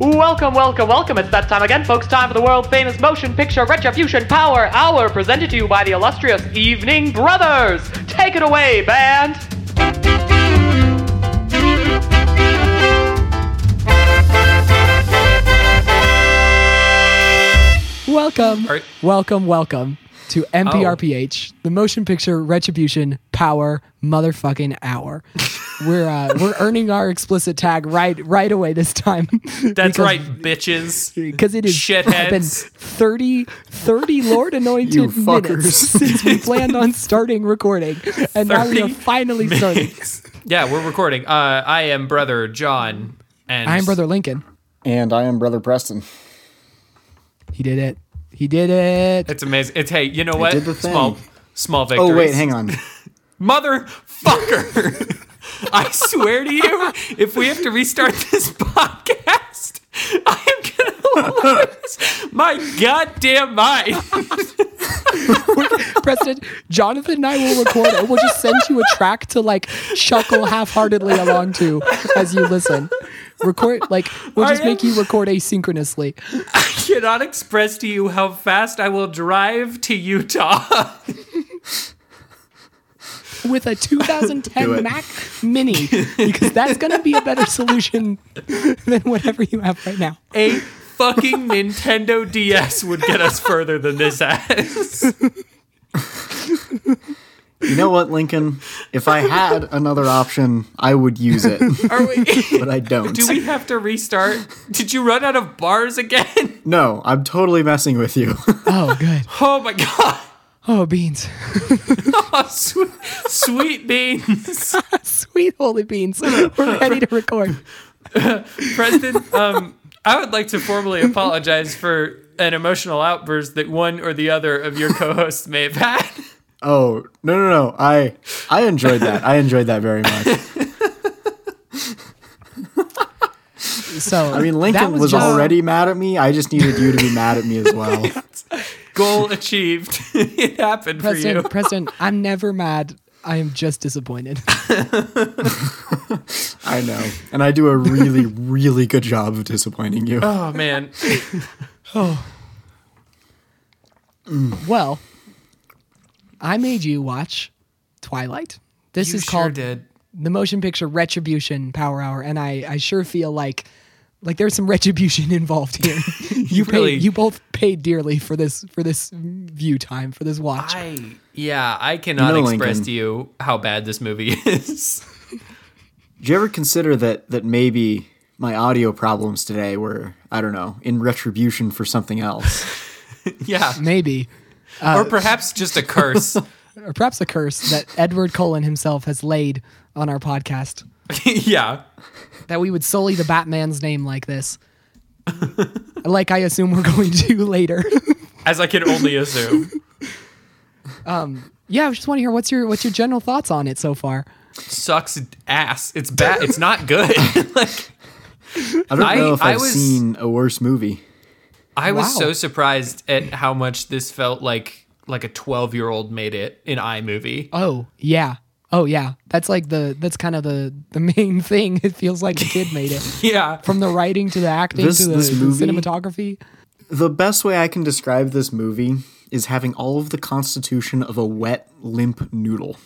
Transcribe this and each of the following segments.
Welcome, welcome, welcome. It's that time again, folks. Time for the world famous motion picture Retribution Power Hour, presented to you by the illustrious Evening Brothers. Take it away, band. Welcome, Are- welcome, welcome to MPRPH, Oh. the Motion Picture Retribution Power Motherfucking Hour. We're uh, we're earning our explicit tag right right away this time. That's right, bitches. Because it is Shitheads. been 30, 30 Lord anointed You minutes fuckers. since we planned on starting recording, and now we are 30 finally starting. Yeah, we're recording. Uh, I am brother John, and I'm Brother Lincoln. And I am Brother Preston. He did it. He did it. It's amazing. It's hey, you know what? did the thing. Small, small victories. Oh, wait, hang on. motherfucker! I swear to you, if we have to restart this podcast, I am gonna lose my goddamn mind. Preston, Jonathan and I will record it. We'll just send you a track to like chuckle half-heartedly along to as you listen. Record like we'll just make you record asynchronously. I cannot express to you how fast I will drive to Utah. With a 2010. Mac Mini because that's going to be a better solution than whatever you have right now. A fucking Nintendo DS would get us further than this ass. You know what, Lincoln? If I had another option, I would use it, Are we? but I don't. Do we have to restart? Did you run out of bars again? No, I'm totally messing with you. Oh, good. Oh my god. Oh, beans. Oh, sweet, sweet beans. Sweet holy beans. We're ready to record. Preston. um, I would like to formally apologize for an emotional outburst that one or the other of your co-hosts may have had. oh, no, no, no. I I enjoyed that. I enjoyed that very much. So I mean, that Lincoln was, just- already mad at me. I just needed you to be mad at me as well. Goal achieved. it happened for you. Preston, I'm never mad. I am just disappointed. I know. And I do a really, really good job of disappointing you. Oh man. Oh. Well, I made you watch Twilight. This You is sure called did. the motion picture Retribution Power Hour, and I, I sure feel like like there's some retribution involved here. you really- paid, you both paid dearly for this for this view time for this watch. I yeah, I cannot You know, express Lincoln. to you how bad this movie is. Did you ever consider that that maybe my audio problems today were, I don't know, in retribution for something else? yeah. Maybe, uh, or perhaps just a curse. or perhaps a curse that Edward Cullen himself has laid on our podcast yeah. That we would sully the Batman's name like this, like I assume we're going to later. As I can only assume. Um, yeah, I just want to hear what's your what's your general thoughts on it so far. Sucks ass. It's bad. It's not good. like I don't I- know if I I've was- seen a worse movie. I was Wow. so surprised at how much this felt like like a 12 year old made it in iMovie. Oh yeah, oh yeah. That's like the that's kind of the the main thing. It feels like the kid made it Yeah. from the writing to the acting This- to the, this the cinematography. The best way I can describe this movie is having all of the constitution of a wet, limp noodle.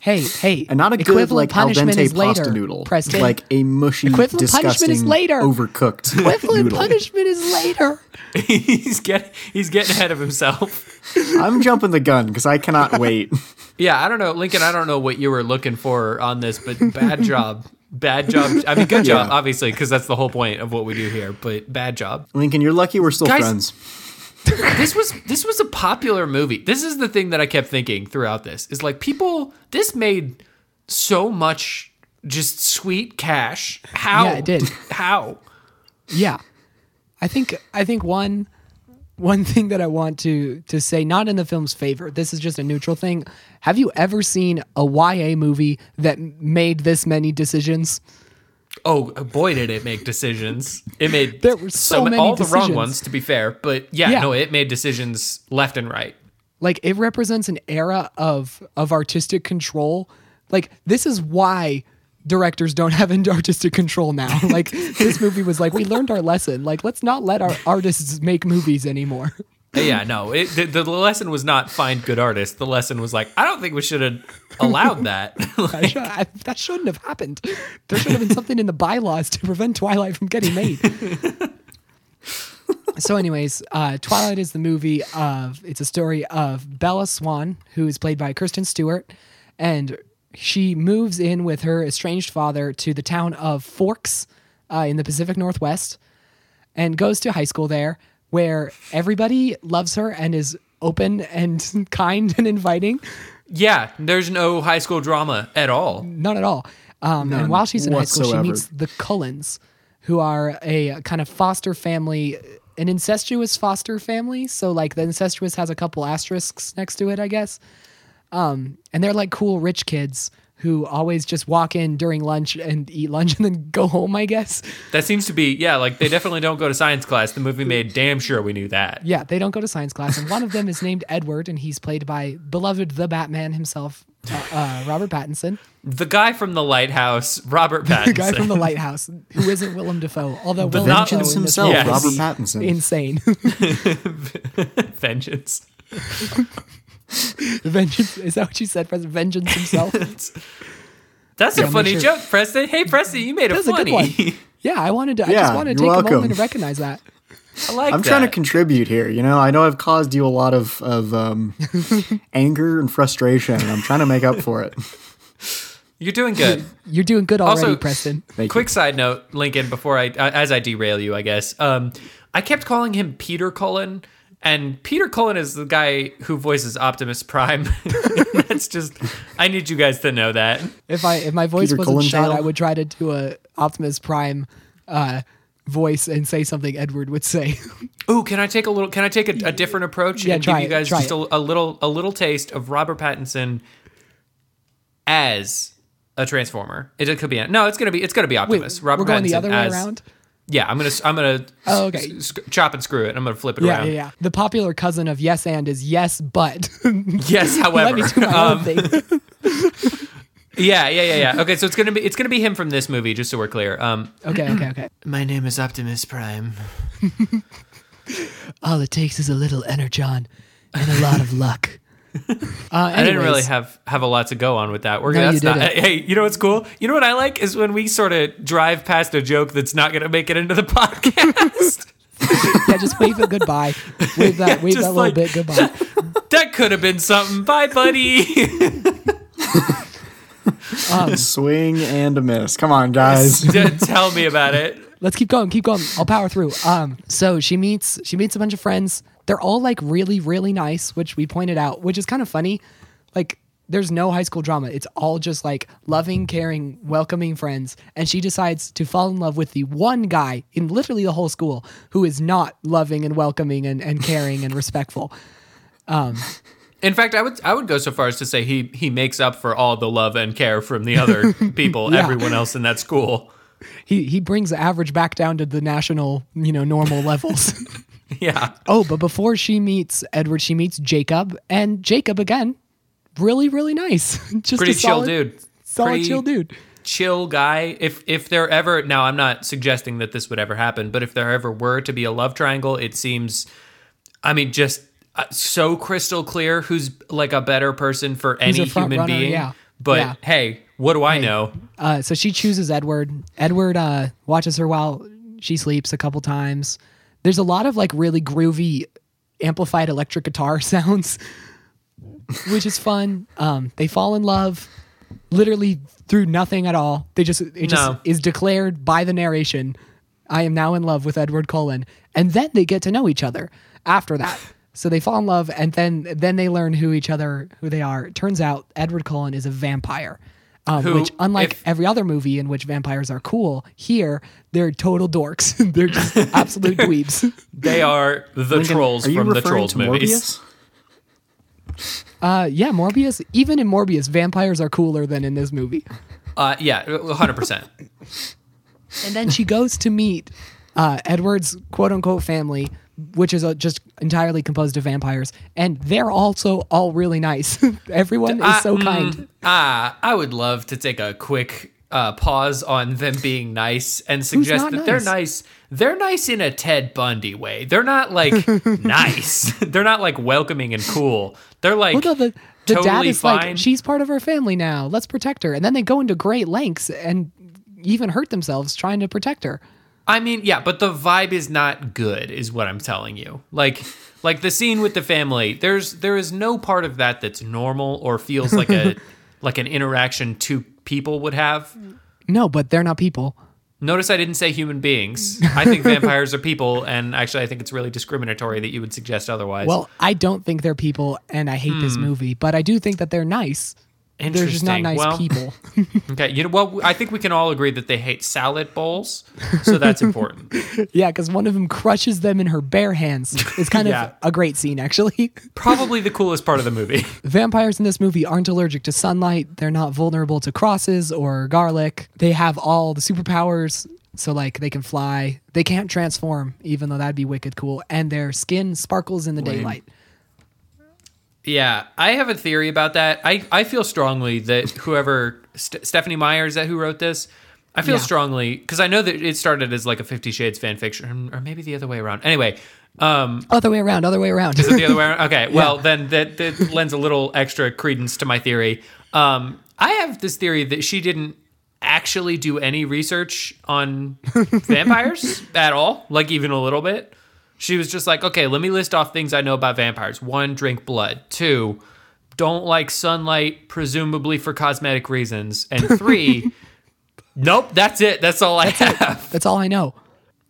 Hey, hey, And not a good, like, al punishment dente is later. pasta noodle. Preston. Like a mushy, Equivalent punishment is disgusting, later. overcooked equivalent noodle. punishment is later. he's get he's getting ahead of himself. I'm jumping the gun because I cannot wait. Yeah, I don't know, Lincoln. I don't know what you were looking for on this, but bad job. Bad job. I mean, good job, Yeah. obviously, because that's the whole point of what we do here. But bad job. Lincoln, you're lucky we're still Guys- friends. This was this was a popular movie. This is the thing that I kept thinking throughout this is like people. This made so much just sweet cash. How? Yeah, it did. How? Yeah, I think I think one one thing that I want to to say, not in the film's favor, this is just a neutral thing. Have you ever seen a YA movie that made this many decisions? Oh boy, did it make decisions! It made There were so many all the wrong ones, to be fair. But yeah, Yeah. no, it made decisions left and right. Like it represents an era of of artistic control. Like this is why directors don't have artistic control now. Like this movie was like, we learned our lesson. Like let's not let our artists make movies anymore. yeah, no. It, the, the lesson was not find good artists. The lesson was like, I don't think we should have allowed that. Like, should- I- that shouldn't have happened. There should have been something in the bylaws to prevent Twilight from getting made. so, anyways, uh, Twilight is the movie of. It's a story of Bella Swan, who is played by Kristen Stewart, and she moves in with her estranged father to the town of Forks uh, in the Pacific Northwest, and goes to high school there, where everybody loves her and is open and kind and inviting. yeah, there's no high school drama at all. None at all. Um, and while she's in high school, she meets the Cullens, who are a kind of foster family, an incestuous foster family. So, like, the incestuous has a couple asterisks next to it, I guess. Um, and they're like cool rich kids who always just walk in during lunch and eat lunch and then go home, I guess. That seems to be, yeah, like they definitely don't go to science class. The movie made damn sure we knew that. Yeah, they don't go to science class. And one of them is named Edward, and he's played by beloved the Batman himself, uh, uh, Robert Pattinson. The guy from the lighthouse, Robert Pattinson. The guy from The Lighthouse, who isn't Willem Dafoe. Although Willem not- Dafoe Vengeance in himself, Yes. Robert Pattinson. insane. Vengeance. Vengeance is that what you said, Preston? Vengeance himself. That's Yeah, a funny sure- joke, Preston. Hey, Preston, you made it That's a good funny. one. Yeah, I wanted to. I Yeah, just wanted to you're take a moment welcome. to recognize that. I like I'm that. trying to contribute here. You know, I know I've caused you a lot of of um, anger and frustration, and I'm trying to make up for it. You're doing good. You're doing good already, Also- Preston. Thank Quick side note, Lincoln. Before I, uh, as I derail you, I guess. Um, I kept calling him Peter Cullen, and Peter Cullen is the guy who voices Optimus Prime. That's just. I need you guys to know that. If I if my voice Peter wasn't shot, Collingdale? I would try to do a Optimus Prime uh, voice and say something Edward would say. Ooh, can I take a little? Can I take a, a different approach Yeah, and try give you guys try just a, a little a little taste of Robert Pattinson as a Transformer? It, could be no. It's gonna be it's gonna be Wait, Optimus. Robert we're going the other way as- around. Yeah, I'm gonna I'm gonna Oh, okay. s- s- chop and screw it. I'm gonna flip it Yeah, around. yeah, yeah. The popular cousin of yes and is yes, but. Yes, however. Let me do my um, thing. yeah, yeah, yeah, yeah. Okay, so it's gonna be it's gonna be him from this movie, just so we're clear. Um, Okay, okay, okay. my name is Optimus Prime. All it takes is a little energon and a lot of luck. Uh, I didn't really have have a lot to go on with that. We're No, gonna you that's not, didn't. hey, you know what's cool? You know what I like is when we sort of drive past a joke that's not gonna make it into the podcast. yeah, just wave it goodbye. Wave that, Yeah, wave just that little like- bit goodbye. that could have been something. Bye, buddy. Swing and a miss. Come on, guys. Tell me about it. Let's keep going, keep going. I'll power through. Um, so she meets she meets a bunch of friends. They're all like really, really nice, which we pointed out, which is kind of funny. Like there's no high school drama. It's all just like loving, caring, welcoming friends. And she decides to fall in love with the one guy in literally the whole school who is not loving and welcoming and, and caring and respectful. Um, In fact, I would I would go so far as to say he he makes up for all the love and care from the other people, Yeah. everyone else in that school. He he brings the average back down to the national, you know, normal levels. Yeah. Oh, but before she meets Edward, she meets Jacob, and Jacob again, really, really nice. Just Pretty a chill solid, dude. Solid Pretty chill dude. Chill guy. If if there ever now I'm not suggesting that this would ever happen, but if there ever were to be a love triangle, it seems I mean just uh, so crystal clear who's like a better person for Who's any human runner, being. yeah. But Yeah. hey, what do I know? Uh, so she chooses Edward. Edward uh, watches her while she sleeps a couple times. There's a lot of like really groovy amplified electric guitar sounds, which is fun. Um, they fall in love literally through nothing at all. They just it just No. is declared by the narration. I am now in love with Edward Cullen, and then they get to know each other after that. So they fall in love, and then then they learn who each other who they are. It turns out Edward Cullen is a vampire, um, Who, which unlike if- every other movie in which vampires are cool, here they're total dorks. they're just absolute dweebs. They are the trolls Are from the trolls movies. Morbius? Uh, yeah, Morbius. Even in Morbius, vampires are cooler than in this movie. Uh, yeah, 100%. And then she goes to meet uh, Edward's quote unquote family, which is uh just entirely composed of vampires, and they're also all really nice. Everyone is so mm, kind. Ah, I would love to take a quick uh, pause on them being nice and suggest that they're nice? nice. They're nice in a Ted Bundy way. They're not like nice. they're not like welcoming and cool. They're like Well, no, the, the dad totally is fine. like, she's part of our family now. Let's protect her. And then they go into great lengths and even hurt themselves trying to protect her. I mean, yeah, but the vibe is not good, is what I'm telling you. Like, like the scene with the family. There's there is no part of that that's normal or feels like a like an interaction two people would have. No, but they're not people. Notice I didn't say human beings. I think vampires are people, and actually, I think it's really discriminatory that you would suggest otherwise. Well, I don't think they're people, and I hate this hmm. movie, but I do think that they're nice. They're just not nice Well, people. okay, you know, well, I think we can all agree that they hate salad bowls, so that's important. yeah, because one of them crushes them in her bare hands. It's kind Yeah. of a great scene, actually. Probably the coolest part of the movie. Vampires in this movie aren't allergic to sunlight. They're not vulnerable to crosses or garlic. They have all the superpowers. So, like, they can fly. They can't transform, even though that'd be wicked cool. And their skin sparkles in the daylight. Yeah, I have a theory about that. I, I feel strongly that whoever St- Stephenie Meyer is that who wrote this. I feel Yeah. strongly because I know that it started as like a Fifty Shades fan fiction, or maybe the other way around. Anyway, um, Other way around, other way around. is it the other way around? Okay, well then that, that lends a little extra credence to my theory. Um, I have this theory that she didn't actually do any research on vampires at all, like even a little bit. She was just like, okay, let me list off things I know about vampires. One, drink blood. Two, don't like sunlight, presumably for cosmetic reasons. And three, nope, that's it. That's all I have. That's all I know.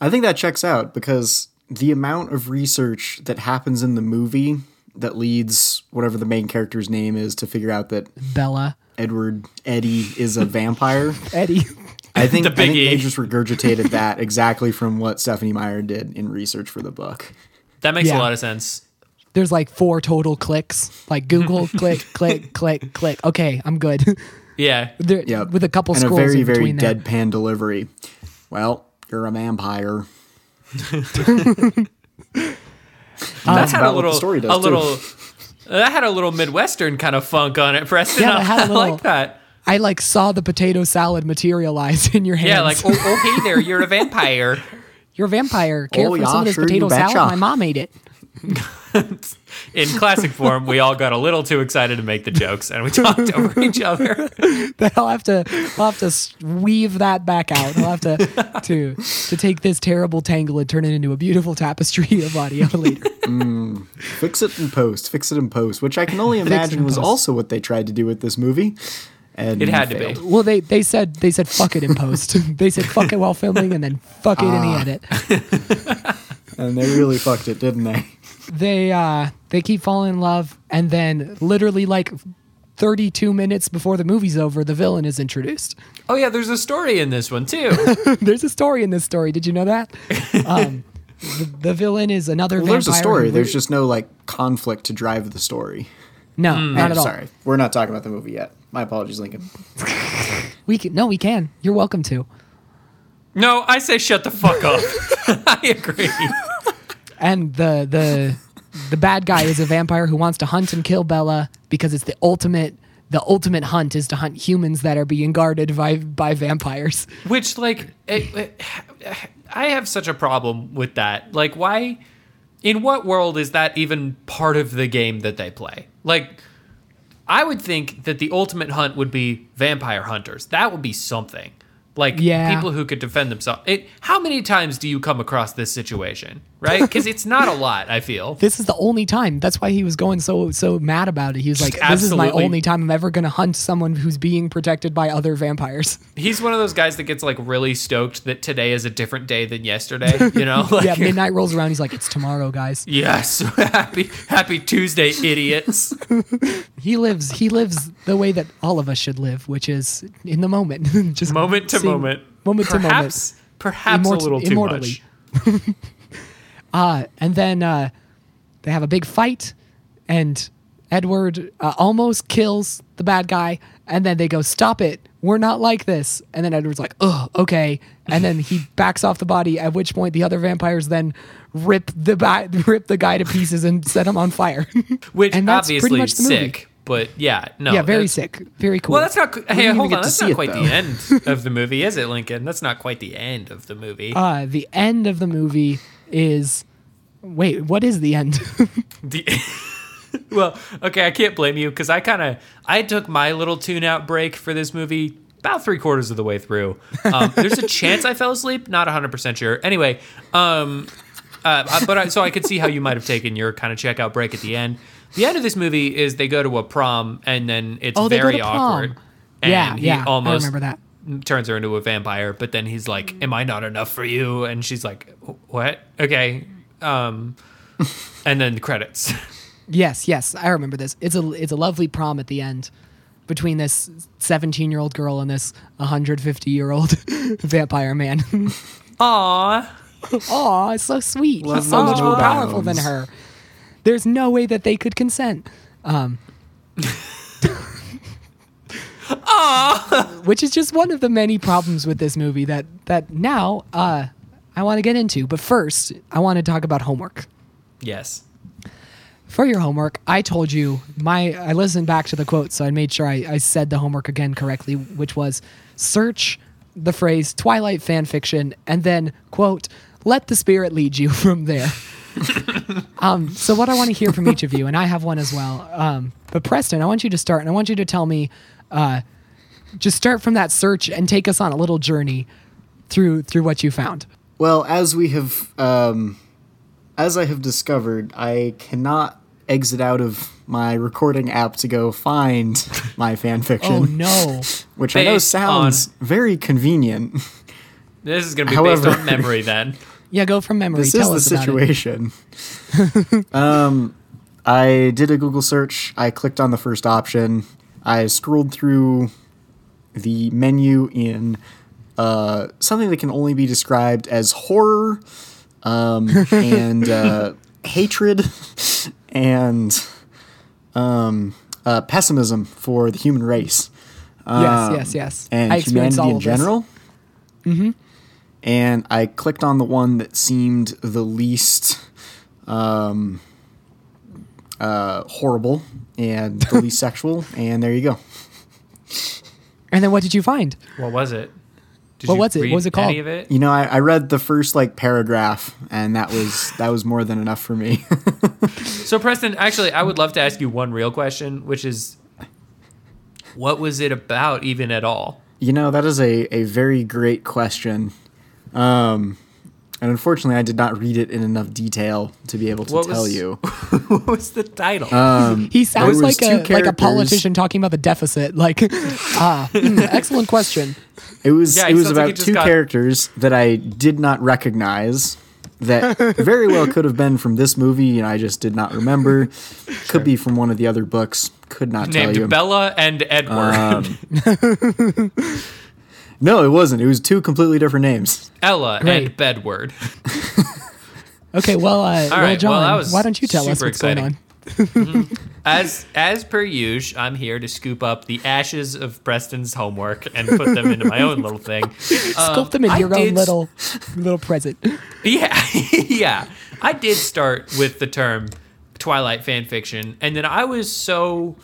I think that checks out because the amount of research that happens in the movie that leads whatever the main character's name is to figure out that Bella, Edward Eddie is a vampire. Eddie. I think, The I think they just regurgitated that exactly from what Stephenie Meyer did in research for the book. That makes Yeah. a lot of sense. There's like four total clicks. Like Google, click, click, click, click. Okay, I'm good. Yeah. there, Yeah, With a couple and a scrolls very in very between there. deadpan delivery. Well, you're a vampire. That's had about a what little, the story does a too. little. That had a little midwestern kind of funk on it, Preston. Yeah, it had a I little- like that. I like saw the potato salad materialize in your hands. Yeah, like oh, oh hey there, you're a vampire. you're a vampire. Care Oh, for yeah, some of this sure, potato salad? betcha. My mom ate it. In classic form, we all got a little too excited to make the jokes, and we talked over each other. Then I'll have to I'll have to weave that back out. I'll have to to to take this terrible tangle and turn it into a beautiful tapestry of audio later. Mm. Fix it in post. Fix it in post, which I can only imagine was post. also what they tried to do with this movie. And It had to failed. be. Well, they they said they said fuck it in post. they said fuck it while filming and then fuck it in Ah. the edit. And they really fucked it, didn't they? They uh they keep falling in love and then literally like 32 minutes before the movie's over, the villain is introduced. Oh yeah, there's a story in this one too. There's a story in this story. Did you know that? Um, the, the villain is another Well, vampire. there's a story. who- There's just no like conflict to drive the story. no, Hmm. not at all. sorry, we're not talking about the movie yet. My apologies, Lincoln. We can no, we can. You're welcome to. no, I say shut the fuck up. I agree. And the the the bad guy is a vampire who wants to hunt and kill Bella because it's the ultimate the ultimate hunt is to hunt humans that are being guarded by by vampires. Which like it, it- I have such a problem with that. Like why in what world is that even part of the game that they play? Like I would think that the ultimate hunt would be vampire hunters. That would be something. Like Yeah. people who could defend themselves. It how many times do you come across this situation? Right? Cuz it's not a lot, I feel. This is the only time. That's why he was going so so mad about it. He was like, "This is my only time I'm ever going to hunt someone who's being protected by other vampires." He's one of those guys that gets like really stoked that today is a different day than yesterday, you know? Like, yeah, midnight rolls around. He's like, "It's tomorrow, guys." Yes, happy happy Tuesday, idiots. He lives. He lives the way that all of us should live, which is in the moment, just moment to moment, moment to moment. perhaps, perhaps Immort- a little too immortally. much. Uh, and then uh, they have a big fight, and Edward uh, almost kills the bad guy, and then they go, "Stop it! We're not like this." And then Edward's like, "Ugh, okay." And then he backs off the body. At which point, the other vampires then rip the ba- rip the guy to pieces and set him on fire. Which And that's pretty much the movie. sick, but yeah, no. yeah, very sick, very cool. Well, that's not. Hey, hold on. That's not quite though. the end of the movie, is it, Lincoln? That's not quite the end of the movie. uh, the end of the movie is. Wait, what is the end? The- well, okay, I can't blame you because I kind of I took my little tune-out break for this movie about three quarters of the way through. Um, there's a chance I fell asleep, not 100 percent sure. Anyway, um, uh, but I, so I could see how you might have taken your kind of checkout break at the end. The end of this movie is they go to a prom and then it's Oh, very awkward. And yeah, he yeah, almost I remember that. Turns her into a vampire, but then he's like, "Am I not enough for you?" And she's like, "What? Okay." Um, and then the credits. Yes, yes, I remember this. It's a it's a lovely prom at the end between this 17 year old girl and this 150 year old vampire man. Aw. Aw, it's so sweet. Love He's so much more powerful than her. There's no way that they could consent. Um, which is just one of the many problems with this movie that that now uh, I want to get into. But first, I want to talk about homework. Yes. For your homework, I told you my I listened back to the quote, so I made sure I, I said the homework again correctly, which was search the phrase Twilight fan fiction and then quote let the spirit lead you from there. um, so what I want to hear from each of you, and I have one as well. Um, but Preston, I want you to start, and I want you to tell me, uh, just start from that search and take us on a little journey through through what you found. Well, as we have, um, as I have discovered, I cannot exit out of my recording app to go find my fan fiction, Oh no! which I know Based sounds very convenient. This is going to be However- based on memory then. Yeah, go from memory. This Tell is us the situation. um, I did a Google search. I clicked on the first option. I scrolled through the menu in uh, something that can only be described as horror um, and uh, hatred and um, uh, pessimism for the human race Yes, yes, yes. and I humanity in general. Mm-hmm. And I clicked on the one that seemed the least um, uh, horrible and the least sexual, and there you go. And then what did you find? What was it? Did What you was it? What was it called? Any of it? You know, I, I read the first like paragraph, and that was that was more than enough for me. So, Preston, actually, I would love to ask you one real question, which is, what was it about, even at all? you know, that is a, a very great question. Um, and unfortunately, I did not read it in enough detail to be able to What tell was- you. what was the title? He sounds like a like a politician talking about the deficit. Like, ah, hmm, excellent question. It was Yeah, it was sounds like about two got- characters that I did not recognize that very well could have been from this movie and I just did not remember. Could be from one of the other books. Could not tell Named you. Bella and Edward. No, it wasn't. It was two completely different names. Ella Great. and Bedward. Okay, well, uh, well, right, John, well, was why don't you tell us super what's going on? exciting. As as per usual, I'm here to scoop up the ashes of Preston's homework and put them into my own little thing. Sculpt them in I your own did- little little present. Yeah, yeah. I did start with the term Twilight fan fiction, and then I was so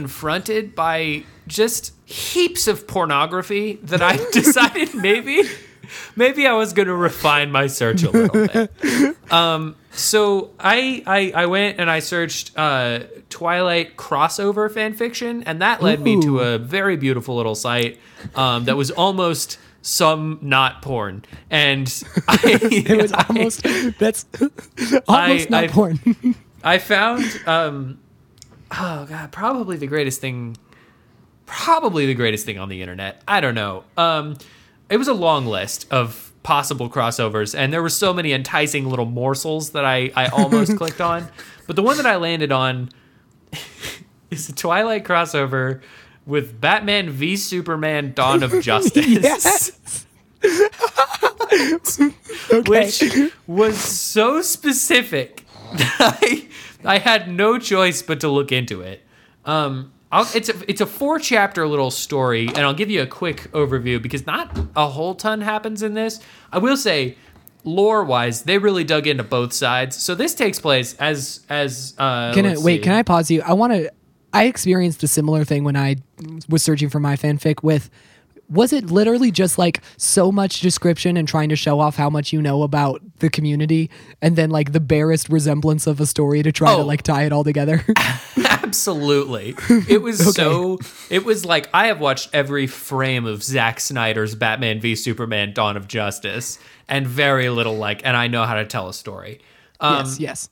confronted by just heaps of pornography that I decided maybe maybe I was going to refine my search a little bit. Um, so I, I I went and I searched uh, Twilight crossover fan fiction, and that led me to a very beautiful little site um, that was almost some not porn, and I, It was almost that's almost not I- porn. I found um oh god, probably the greatest thing probably the greatest thing on the internet. I don't know. Um it was a long list of possible crossovers and there were so many enticing little morsels that I I almost clicked on. But the one that I landed on is a Twilight crossover with Batman v Superman Dawn of Justice. yes. okay. which was so specific that I, I had no choice but to look into it. Um, I'll, it's a it's a four chapter little story, and I'll give you a quick overview because not a whole ton happens in this. I will say, lore wise, they really dug into both sides. So this takes place as as uh, Can I wait? see. Can I pause you? I want to. I experienced a similar thing when I was searching for my fanfic with was it literally just like so much description and trying to show off how much you know about the community and then like the barest resemblance of a story to try to Oh. like tie it all together? Absolutely. It was so it was like I have watched every frame of Zack Snyder's Batman v Superman Dawn of Justice and very little like and I know how to tell a story. Um yes, yes.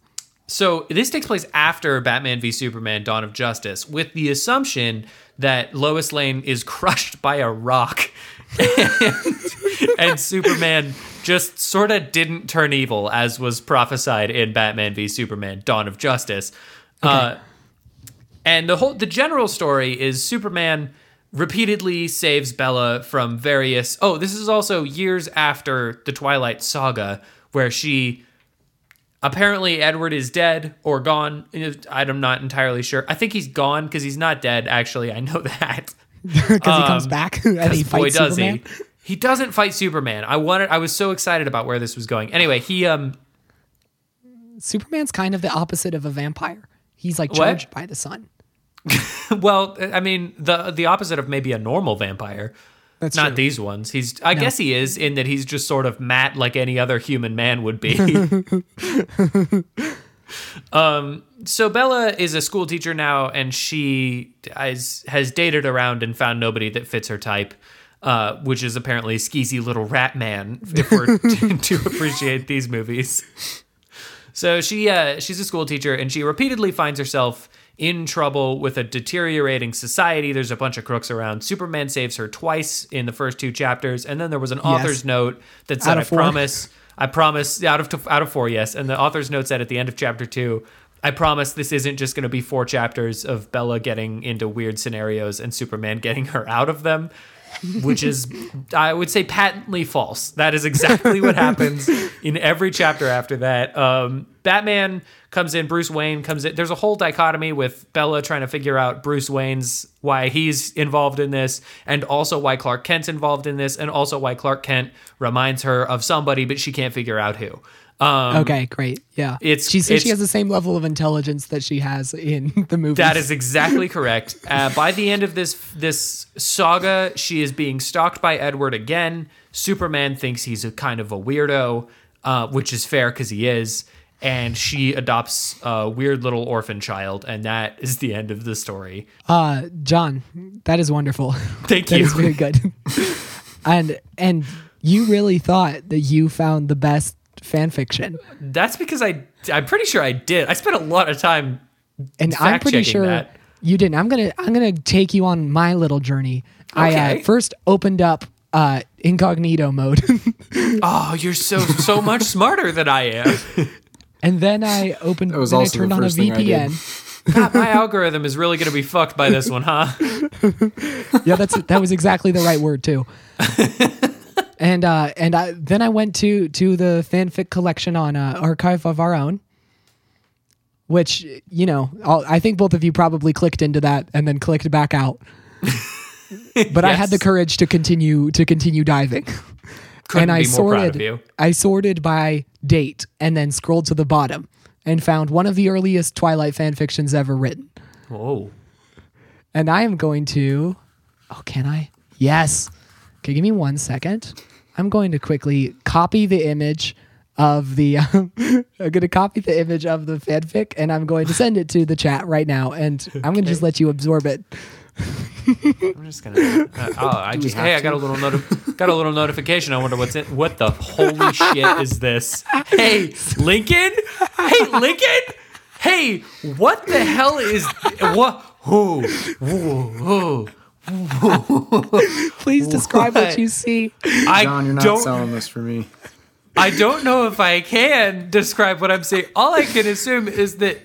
So this takes place after Batman v Superman Dawn of Justice with the assumption that Lois Lane is crushed by a rock and, and Superman just sort of didn't turn evil as was prophesied in Batman v Superman Dawn of Justice. Uh, and the whole the general story is Superman repeatedly saves Bella from various Oh, this is also years after the Twilight Saga where she apparently Edward is dead or gone. I'm not entirely sure. I think he's gone because he's not dead actually. I know that. Because he comes back and he boy fights does Superman. he. He doesn't fight Superman. I wanted I was so excited about where this was going. Anyway, he um Superman's kind of the opposite of a vampire. He's like What? charged by the sun. well, I mean the the opposite of maybe a normal vampire. That's not true. these ones. He's I guess he is in that he's just sort of Matt like any other human man would be. um so Bella is a school teacher now and she has has dated around and found nobody that fits her type. Uh, which is apparently skeezy little rat man if we're to, to appreciate these movies. So she uh, she's a school teacher and she repeatedly finds herself in trouble with a deteriorating society. There's a bunch of crooks around. Superman saves her twice in the first two chapters, and then there was an author's note that said, "I four? promise, I promise." Out of out of four, yes. And the author's note said at the end of chapter two. I promise this isn't just going to be four chapters of Bella getting into weird scenarios and Superman getting her out of them, which is, I would say, patently false. That is exactly what happens in every chapter after that. Um, Batman comes in, Bruce Wayne comes in. There's a whole dichotomy with Bella trying to figure out Bruce Wayne's why he's involved in this, and also why Clark Kent's involved in this, and also why Clark Kent reminds her of somebody, but she can't figure out who. Um, Okay, great. Yeah. It's- she says she has the same level of intelligence that she has in the movie. That is exactly correct. Uh, by the end of this this saga, she is being stalked by Edward again. Superman thinks he's a kind of a weirdo, uh, which is fair because he is. And she adopts a weird little orphan child, and that is the end of the story. Uh, John, that is wonderful. Thank That you. is very good. and and you really thought that you found the best fan fiction, That's because I I'm pretty sure I did. I spent a lot of time. and I'm pretty sure that. you didn't. I'm gonna I'm gonna take you on my little journey. I uh, first opened up uh, incognito mode, Oh, you're so so much smarter than I am. and then I opened. That was then I also the turned on a first thing I did. VPN. God, my algorithm is really going to be fucked by this one, huh? yeah, that's that was exactly the right word too. and uh, and I, then I went to to the fanfic collection on uh, Archive of Our Own, which you know I'll, I think both of you probably clicked into that and then clicked back out. but I had the courage to continue to continue diving. Couldn't and I sorted proud of you. I sorted by date and then scrolled to the bottom and found one of the earliest Twilight fan fictions ever written. Oh. And I am going to. Oh, can I? Yes. Okay, give me one second. I'm going to quickly copy the image of the. Um, I'm going to copy the image of the fanfic and I'm going to send it to the chat right now. And I'm going to just let you absorb it. I'm just gonna. Uh, oh, I just. have Hey, I got a little noti- got a little notification. I wonder what's in. What the holy shit is this? Hey, Lincoln. Hey, Lincoln. Hey, what the hell is what? Who? Who? Who? Please describe what What? you see. I John, you're not don't. selling this for me. I don't know if I can describe what I'm saying. All I can assume is that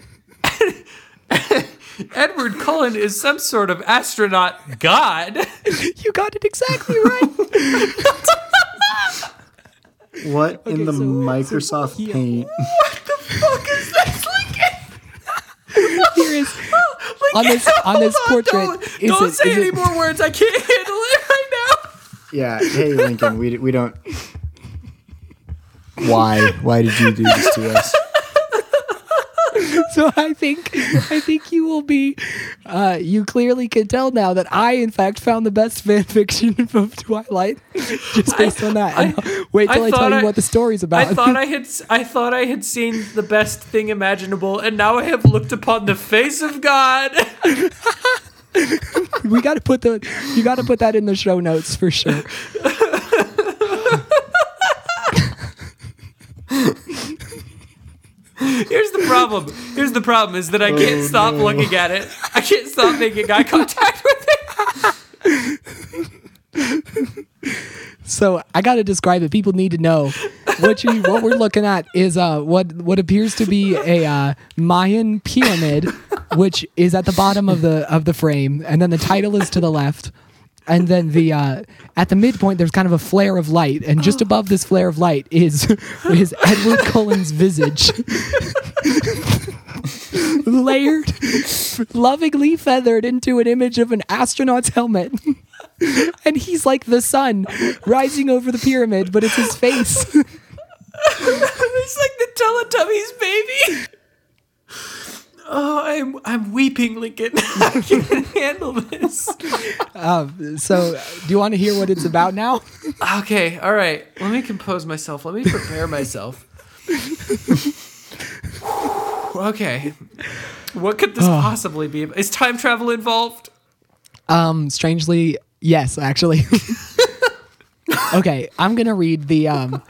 Edward Cullen is some sort of astronaut god. You got it exactly right. What in the so- Microsoft he- Paint? What the fuck is this, Lincoln? Here is on this on this Hold portrait. Don't, is don't it- say is any it- more words. I can't handle it right now. Yeah. Hey, Lincoln. We we don't. Why? Why did you do this to us? so I think I think you will be. Uh, you clearly can tell now that I, in fact, found the best fan fiction of Twilight, just based on that. And I- wait till I I, tell you what the story's about. I thought I had I thought I had seen the best thing imaginable, and now I have looked upon the face of God. we got to put the you got to put that in the show notes for sure. Here's the problem. Here's the problem is that I can't stop looking at it. I can't stop making eye contact with it. So I got to describe it. People need to know what you what we're looking at is uh what what appears to be a uh, Mayan pyramid, which is at the bottom of the of the frame, and then the title is to the left. And then the uh, at the midpoint, there's kind of a flare of light, and just above this flare of light is is Edward Cullen's visage, layered, lovingly feathered into an image of an astronaut's helmet. and he's like the sun rising over the pyramid, but it's his face. It's like the Teletubbies, baby. Oh, I'm I'm weeping, Lincoln. I can't handle this. so, do you want to hear what it's about now? Okay, all right. Let me compose myself. Let me prepare myself. okay. What could this possibly be? Is time travel involved? Um, strangely, yes, actually. okay, I'm gonna read the um,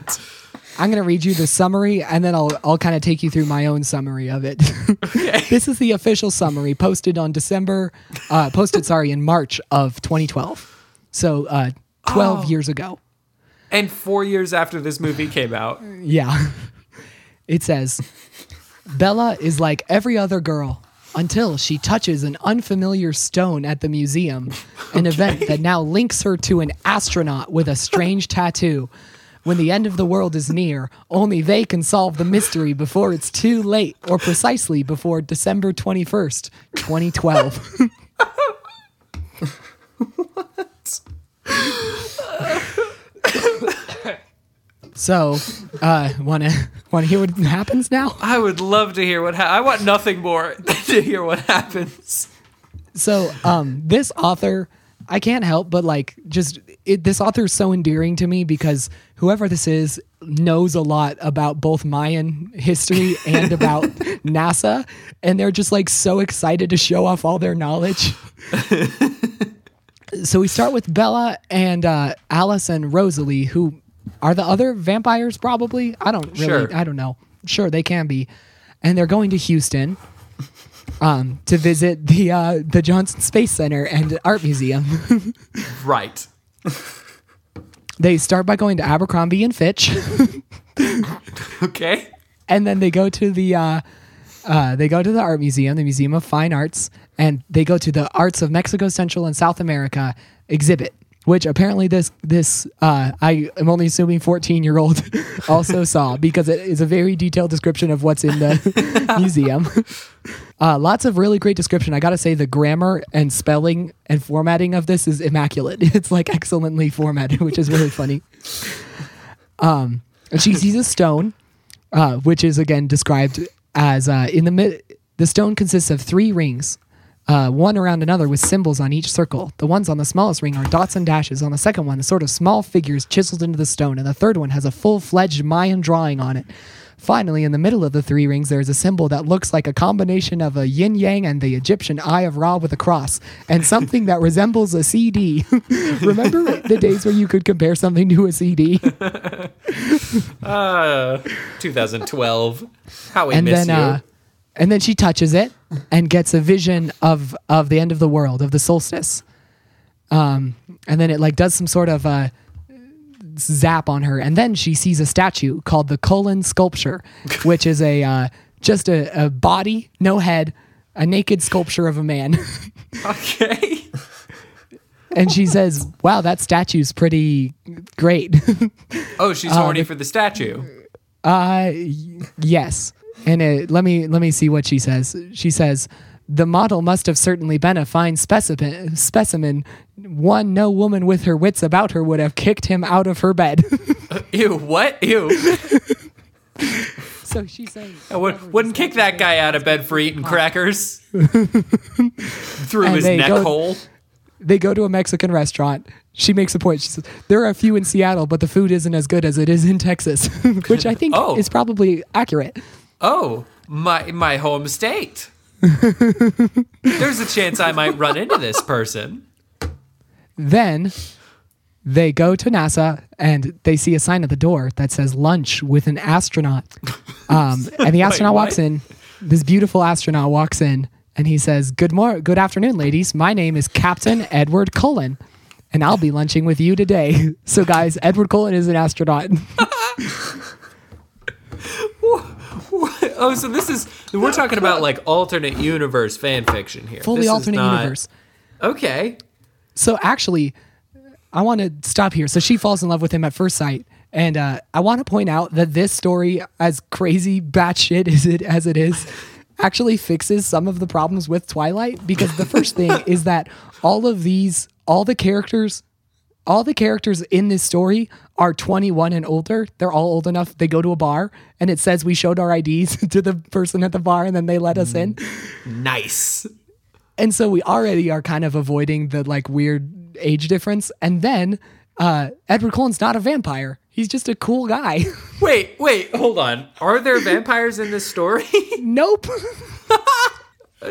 I'm gonna read you the summary, and then I'll I'll kind of take you through my own summary of it. this is the official summary posted on December, uh, posted sorry in March of 2012. So, uh, 12 Oh. years ago. And four years after this movie came out. Yeah. It says Bella is like every other girl until she touches an unfamiliar stone at the museum, an event that now links her to an astronaut with a strange tattoo. When the end of the world is near, only they can solve the mystery before it's too late, or precisely before December 21st, 2012. what? So, uh, wanna wanna hear what happens now? I would love to hear what ha- I want nothing more than to hear what happens. So, um, this author, I can't help but like just it, this author is so endearing to me because whoever this is knows a lot about both Mayan history and about NASA, and they're just like so excited to show off all their knowledge. so we start with Bella and uh, Alice and Rosalie, who are the other vampires. Probably, I don't really, Sure. I don't know. Sure, they can be, and they're going to Houston um, to visit the uh, the Johnson Space Center and Art Museum. Right. They start by going to Abercrombie and Fitch, Okay. and then they go to the uh, uh, they go to the art museum, the Museum of Fine Arts, and they go to the Arts of Mexico, Central, and South America exhibit. Which apparently this this uh, I am only assuming fourteen year old also saw because it is a very detailed description of what's in the museum. Uh, lots of really great description. I gotta say the grammar and spelling and formatting of this is immaculate. It's like excellently formatted, which is really funny. Um, and she sees a stone, uh, which is again described as uh, in the mid. The stone consists of three rings, uh, one around another with symbols on each circle. The ones on the smallest ring are dots and dashes. On the second one, a sort of small figures chiseled into the stone, and the third one has a full-fledged Mayan drawing on it. Finally, in the middle of the three rings, there is a symbol that looks like a combination of a yin yang and the Egyptian Eye of Ra with a cross, and something that resembles a CD. Remember the days where you could compare something to a CD? Uh 2012. How we and miss then you. uh and then she touches it and gets a vision of of the end of the world of the solstice um and then it like does some sort of uh zap on her and then she sees a statue called the colon sculpture which is a uh just a, a body no head a naked sculpture of a man okay. and she says wow that statue's pretty great Oh, she's horny for the statue. Uh, y- yes. And it, let me let me see what she says. She says the model must have certainly been a fine specimen. Specimen, one no woman with her wits about her would have kicked him out of her bed. Ew, what? Ew. so she's saying I would, wouldn't kick that guy out of bed for eating crackers through And his neck go- hole. they go to a Mexican restaurant. She makes a point. She says there are a few in Seattle, but the food isn't as good as it is in Texas, which I think Oh. is probably accurate. Oh, my my home state. There's a chance I might run into this person. Then they go to NASA and they see a sign at the door that says lunch with an astronaut. Um, and the astronaut what? walks in. This beautiful astronaut walks in and he says, "Good mor- good afternoon, ladies. My name is Captain Edward Cullen." And I'll be lunching with you today. So, guys, Edward Cullen is an astronaut. Oh, so this is we're talking about like alternate universe fan fiction here. Fully This alternate not- universe. Okay. So actually, I want to stop here. So she falls in love with him at first sight, and uh, I want to point out that this story, as crazy batshit as it as it is, actually fixes some of the problems with Twilight. Because the first thing is that all of these, all the characters, all the characters in this story are 21 and older. They're all old enough. They go to a bar, and it says we showed our IDs to the person at the bar, and then they let us in. Nice. And so we already are kind of avoiding the like weird age difference. And then uh, Edward Cullen's not a vampire. He's just a cool guy. Wait, wait, hold on. Are there vampires in this story? nope.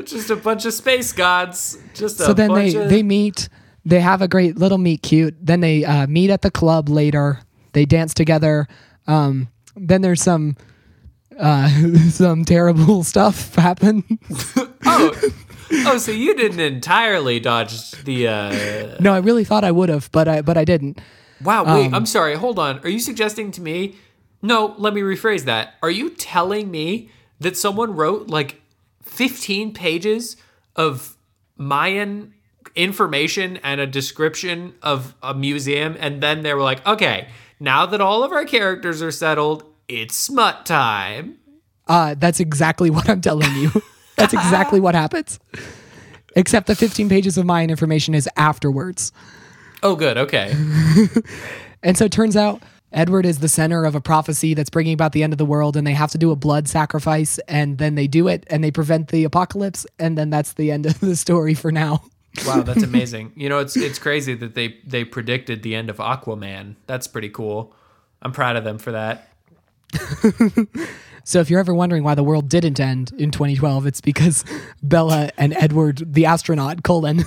Just a bunch of space gods. Just a so then they of they meet. They have a great little meet cute. Then they uh, meet at the club later. They dance together. Um, then there's some uh, some terrible stuff happen. oh, oh, so you didn't entirely dodge the. uh no, I really thought I would have, but I but I didn't. Wow, Um, wait. I'm sorry. Hold on. Are you suggesting to me? No, let me rephrase that. Are you telling me that someone wrote like 15 pages of Mayan information and a description of a museum, and then they were like, okay, now that all of our characters are settled, it's smut time. Uh, that's exactly what I'm telling you. that's exactly what happens. Except the 15 pages of Mayan information is afterwards. Oh, good. Okay. And so it turns out Edward is the center of a prophecy that's bringing about the end of the world, and they have to do a blood sacrifice, and then they do it, and they prevent the apocalypse, and then that's the end of the story for now. Wow, that's amazing. you know, it's it's crazy that they they predicted the end of Aquaman. That's pretty cool. I'm proud of them for that. So if you're ever wondering why the world didn't end in 2012, it's because Bella and Edward, the astronaut, Cullen,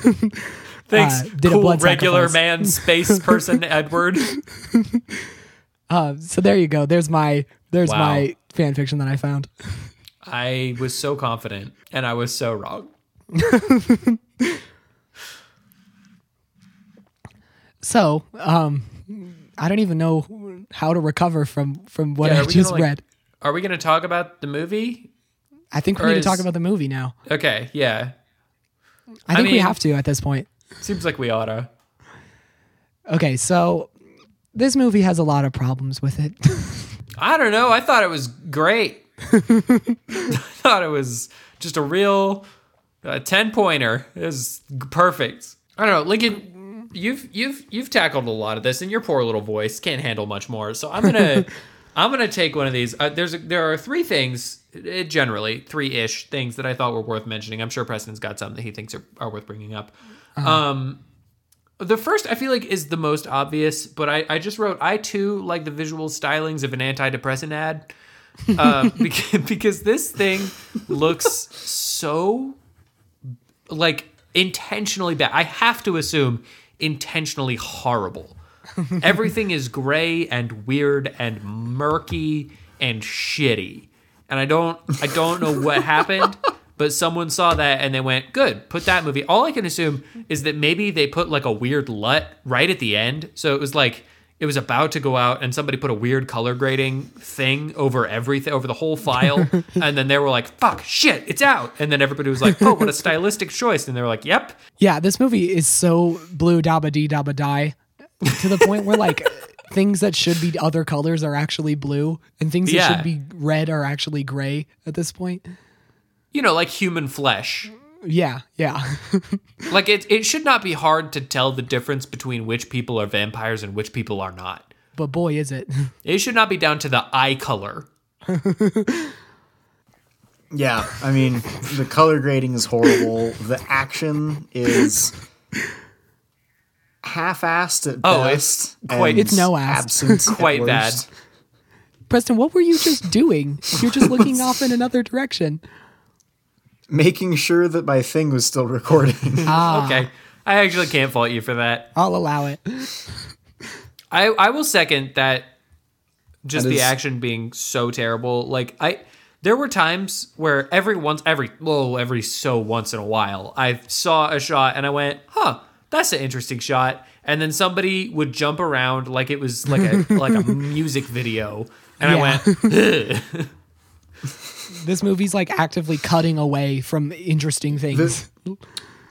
Thanks, uh, did a blood regular sacrifice. man space person Edward. Uh, so there you go. There's my there's Wow. my fan fiction that I found. I was so confident, and I was so wrong. So um, I don't even know how to recover from from what Yeah, I just gonna, like- read. Are we going to talk about the movie? I think we or need to talk about the movie now. Okay, yeah. I think we mean- have to at this point. Seems like we oughta. Okay, so this movie has a lot of problems with it. I don't know. I thought it was great. I thought it was just a real uh, ten pointer. It was perfect. I don't know, Lincoln. You've you've you've tackled a lot of this, and your poor little voice can't handle much more. So I'm gonna I'm gonna take one of these. Uh, there's a, there are three things, uh, generally three ish things that I thought were worth mentioning. I'm sure Preston's got some that he thinks are, are worth bringing up. Um, the first I feel like is the most obvious, but I, I just wrote I too like the visual stylings of an antidepressant ad. Uh, because, because this thing looks so like intentionally bad. I have to assume intentionally horrible. Everything is gray and weird and murky and shitty. And I don't I don't know what happened, but someone saw that and they went, "Good, put that movie." All I can assume is that maybe they put like a weird LUT right at the end. So it was like it was about to go out and somebody put a weird color grading thing over everything over the whole file. And then they were like fuck shit it's out. And then everybody was like oh what a stylistic choice. And they were like yep. Yeah, this movie is so blue dabba dee dabba die to the point where like things that should be other colors are actually blue and things that Yeah. should be red are actually gray at this point. you know like human flesh Yeah, yeah. Like it, it should not be hard to tell the difference between which people are vampires and which people are not. but boy is it. It should not be down to the eye color Yeah, I mean, the color grading is horrible. The action is half-assed at Oh, best. it's quite- and It's no ass. absent Quite bad. Preston, what were you just doing? You're just looking off in another direction. Making sure that my thing was still recording. Ah. Okay. I actually can't fault you for that. I'll allow it. I I will second that just That the is- action being so terrible. Like I there were times where every once every well every so once in a while I saw a shot and I went, "Huh, that's an interesting shot." And then somebody would jump around like it was like a like a music video. And Yeah. I went, "Ugh." This movie's like actively cutting away from interesting things.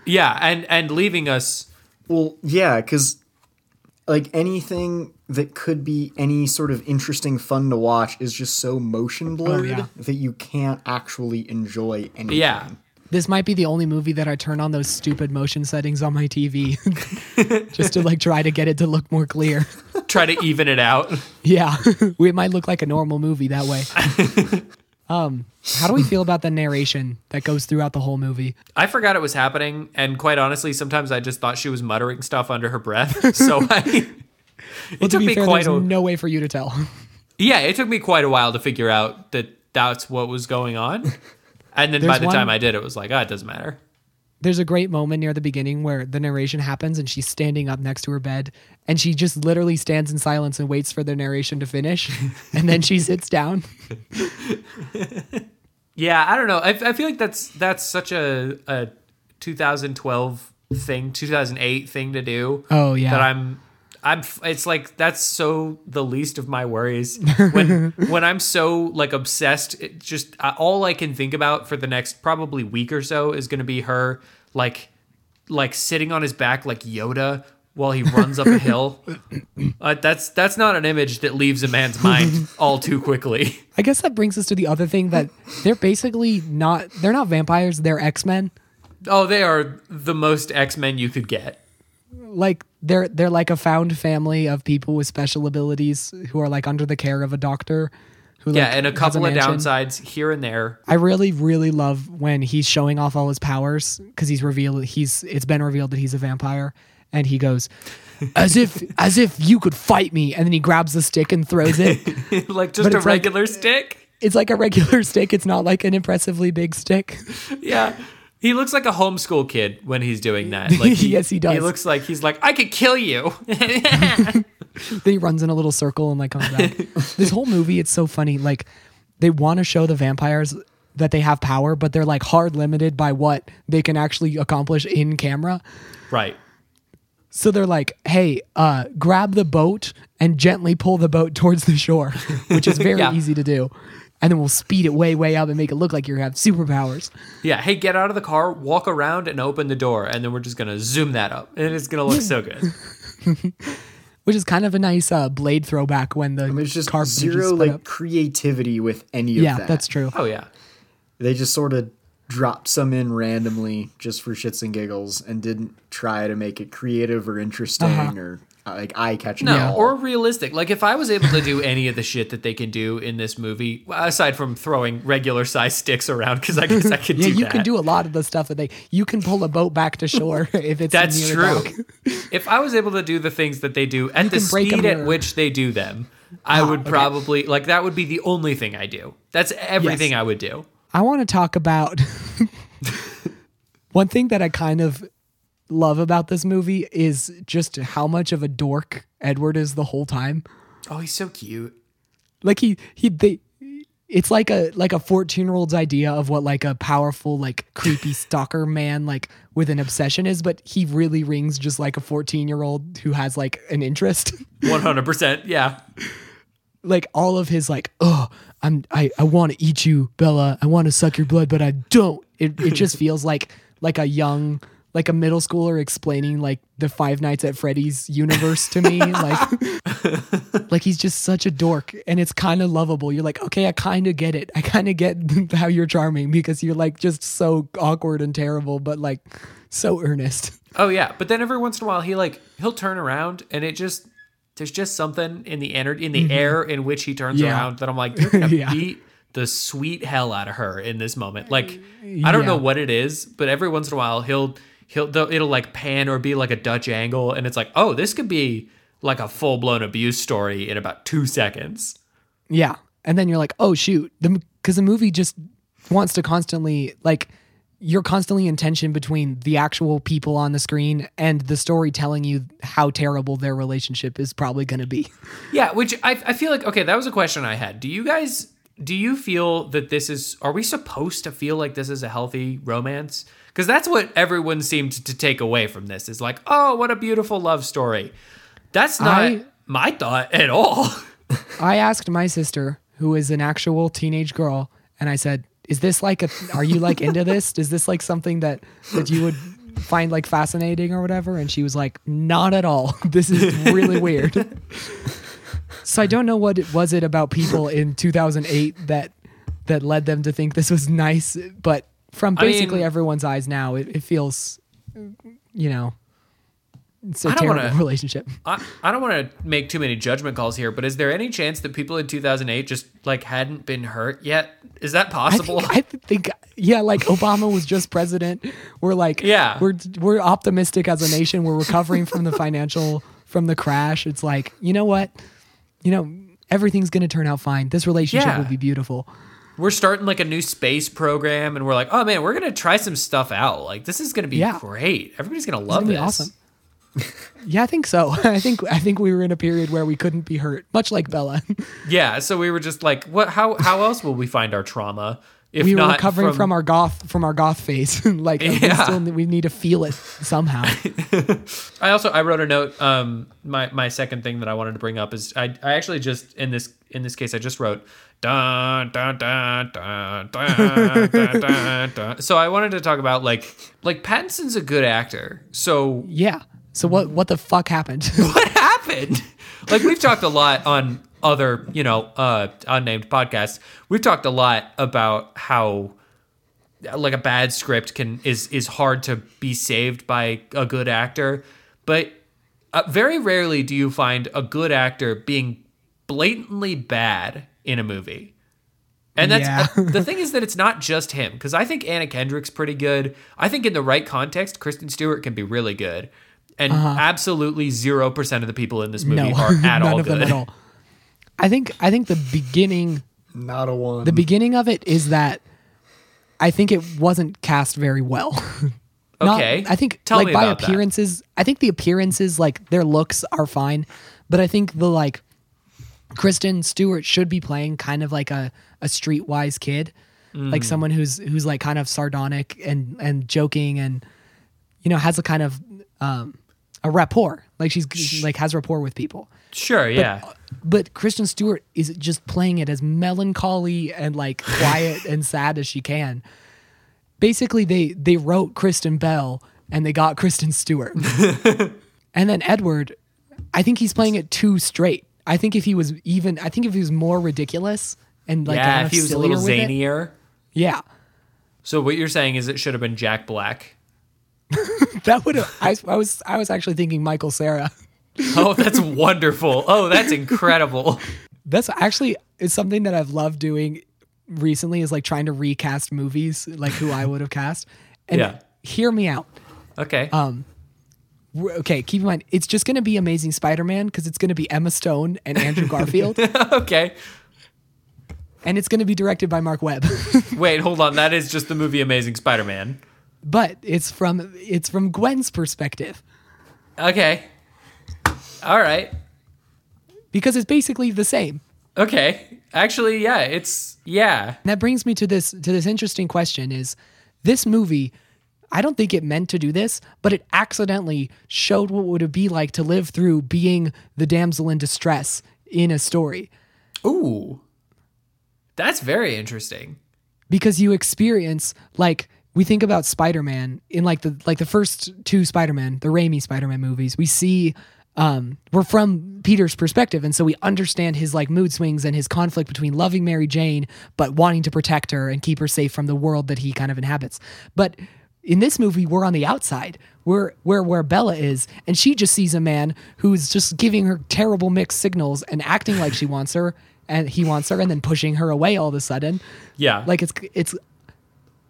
"Yeah," and and leaving us Well, yeah, because like anything that could be any sort of interesting, fun to watch is just so motion oh, blurred yeah. that you can't actually enjoy anything. Yeah. This might be the only movie that I turn on those stupid motion settings on my TV just to like try to get it to look more clear. try to even it out. Yeah, it might look like a normal movie that way. Um, how do we feel about the narration that goes throughout the whole movie? I forgot it was happening, and quite honestly, sometimes I just thought she was muttering stuff under her breath. So I, it Well, to took me fair, quite a no way for you to tell. yeah, it took me quite a while to figure out that that's what was going on. And then by the one- time I did, it was like, ah, it doesn't matter. There's a great moment near the beginning where the narration happens and she's standing up next to her bed and she just literally stands in silence and waits for the narration to finish and then she sits down. Yeah, I don't know. I, I feel like that's that's such a a 2012 thing, 2008 thing to do. Oh, yeah. that I'm. I'm. It's like that's so the least of my worries. When when I'm so like obsessed, it just all I can think about for the next probably week or so is going to be her like like sitting on his back like Yoda while he runs up a hill. Uh, that's that's not an image that leaves a man's mind all too quickly. I guess that brings us to the other thing that they're basically not they're not vampires, they're X-Men. Oh, they are the most X Men you could get. Like they're they're like a found family of people with special abilities who are like under the care of a doctor who Yeah, like, and a couple of downsides here and there. I really, really love when he's showing off all his powers because he's revealed he's it's been revealed that he's a vampire, and he goes, as if as if you could fight me, and then he grabs the stick and throws it. like just But a it's like- regular stick. it's like a regular stick. It's not like an impressively big stick. Yeah. He looks like a homeschool kid when he's doing that. Like he, Yes, he does. He looks like he's like, I could kill you. then he runs in a little circle and like comes back. this whole movie, it's so funny. Like they want to show the vampires that they have power, but they're like hard limited by what they can actually accomplish in camera. right. So they're like, "Hey, uh, grab the boat and gently pull the boat towards the shore," which is very Yeah. easy to do. And then we'll speed it way, way up and make it look like you have superpowers. Yeah. Hey, get out of the car, walk around, and open the door, and then we're just gonna zoom that up, and it's gonna look so good. Which is kind of a nice uh, blade throwback when the There's just car zero bridges like up. creativity with any of Yeah, that. that's true. Oh yeah. They just sort of dropped some in randomly just for shits and giggles and didn't try to make it creative or interesting Uh-huh. or like eye catching. No, or realistic. Like if I was able to do any of the shit that they can do in this movie, aside from throwing regular size sticks around, because I guess I could Yeah, do you that. can do a lot of the stuff that they. You can pull a boat back to shore if it's That's true. if I was able to do the things that they do at the break a speed at which they do them, I ah, would probably like that would be the only thing I do. That's everything Yes. I would do. I want to talk about one thing that I kind of love about this movie is just how much of a dork Edward is the whole time. Oh, he's so cute. Like he he they it's like a like a 14 year old's idea of what like a powerful like creepy stalker man like with an obsession is but he really rings just like a 14 year old who has like an interest One hundred percent. Yeah. like all of his like oh i'm i, I want to eat you bella i want to suck your blood but i don't it, it just feels like like a young like a middle schooler explaining like the five nights at freddy's universe to me like like he's just such a dork and it's kind of lovable you're like okay i kind of get it i kind of get how you're charming because you're like just so awkward and terrible but like so earnest Oh yeah. But then every once in a while he like he'll turn around and it just there's just something in the energy in the mm-hmm. air in which he turns Yeah. around that I'm like, you're gonna Yeah. beat the sweet hell out of her in this moment. Like, uh, I don't know what it is, but every once in a while he'll he'll it'll like pan or be like a Dutch angle, and it's like, oh, this could be like a full blown abuse story in about two seconds. Yeah. And then you're like, oh shoot, the because the movie just wants to constantly like you're constantly in tension between the actual people on the screen and the story telling you how terrible their relationship is probably going to be. Yeah, which I, I feel like okay, that was a question I had. Do you guys do you feel that this is are we supposed to feel like this is a healthy romance? Because that's what everyone seemed to take away from this is like, oh, what a beautiful love story. That's not I- my thought at all. I asked my sister, who is an actual teenage girl, and I said, "Is this like a? Are you like into this? Is this like something that that you would find like fascinating or whatever?" And she was like, "Not at all. This is really weird." so I don't know what it was it about people in 2008 that that led them to think this was nice, but from I basically mean- everyone's eyes now, it, it feels, you know, it's a I terrible wanna- relationship. I, I don't want to make too many judgment calls here, but is there any chance that people in 2008 just like hadn't been hurt yet? Is that I possible? think, I think, yeah, like Obama was just president. We're like, Yeah. we're we're optimistic as a nation. We're recovering from the financial from the crash. It's like, you know what, you know, everything's gonna turn out fine. This relationship Yeah. will be beautiful. We're starting like a new space program and we're like, oh man, we're gonna try some stuff out. Like this is gonna be Yeah. great. Everybody's gonna love gonna this. awesome. yeah, I think so. I think I think we were in a period where we couldn't be hurt, much like Bella. Yeah, so we were just like, what? How how else will we find our trauma if we were recovering from, our goth from our goth phase. like we Yeah. still we need to feel it somehow. I also I wrote a note. Um, my my second thing that I wanted to bring up is I I actually just in this in this case I just wrote dun dun dun dun dun dun dun dun. So I wanted to talk about like like Pattinson's a good actor. So yeah. So what what the fuck happened? what happened? Like we've talked a lot on other, you know, uh unnamed podcasts. We've talked a lot about how like a bad script can is is hard to be saved by a good actor, but uh, very rarely do you find a good actor being blatantly bad in a movie. And that's Yeah. the thing is that it's not just him because I think Anna Kendrick's pretty good. I think in the right context, Kristen Stewart can be really good. And absolutely 0% of the people in this movie Uh-huh. no, are at none all of good. them at all. I think I think the beginning Not a one. the beginning of it is that I think it wasn't cast very well. Not- Okay. I think Tell like me by about that. appearances, I think the appearances like their looks are fine, but I think the like Kristen Stewart should be playing kind of like a a streetwise kid, Mm. like someone who's who's like kind of sardonic and and joking and you know has a kind of um a rapport, like she's like has rapport with people Sure, yeah. but Kristen Stewart is just playing it as melancholy and like quiet and sad as she can. Basically, they they wrote Kristen Bell and they got Kristen Stewart, and then Edward. I think he's playing it too straight. I think if he was even, I think if he was more ridiculous and like yeah, if he was a little with it- zanier. yeah, So what you're saying is it should have been Jack Black. that would have. I, I was I was actually thinking Michael Cera. Oh, that's wonderful. Oh, that's incredible. That's actually it's something that I've loved doing recently is like trying to recast movies, like who I would have cast. And Yeah. hear me out. Okay. Um, Okay, keep in mind it's just going to be Amazing Spider-Man because it's going to be Emma Stone and Andrew Garfield, okay. and it's going to be directed by Marc Webb. Wait, hold on. That is just the movie Amazing Spider-Man. but it's from it's from Gwen's perspective Okay. All right. because it's basically the same. Okay. Actually, yeah, it's yeah. And that brings me to this to this interesting question: Is this movie? I don't think it meant to do this, but it accidentally showed what would it be like to live through being the damsel in distress in a story. Ooh. That's very interesting. because you experience like we think about Spider-Man in like the like the first two Spider-Man, the Raimi Spider-Man movies. We see um we're from Peter's perspective and so we understand his like mood swings and his conflict between loving Mary Jane but wanting to protect her and keep her safe from the world that he kind of inhabits. But in this movie we're on the outside. We're where where Bella is, and she just sees a man who's just giving her terrible mixed signals and acting like she wants her, and he wants her, and then pushing her away all of a sudden. Yeah. Like it's it's.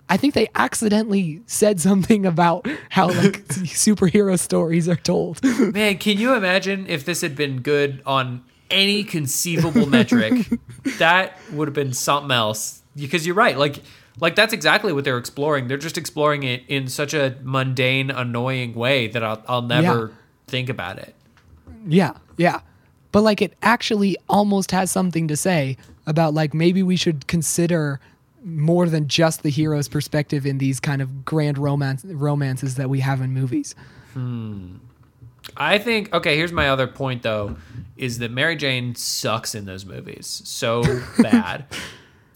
I think they accidentally said something about how like superhero stories are told. Man, can you imagine if this had been good on any conceivable metric? That would have been something else. Because you're right. Like like that's exactly what they're exploring. They're just exploring it in such a mundane, annoying way that I'll I'll never Yeah. think about it. Yeah, yeah. But like it actually almost has something to say about like maybe we should consider more than just the hero's perspective in these kind of grand romance romances that we have in movies. Hmm. I think okay, here's my other point though, is that Mary Jane sucks in those movies. So bad.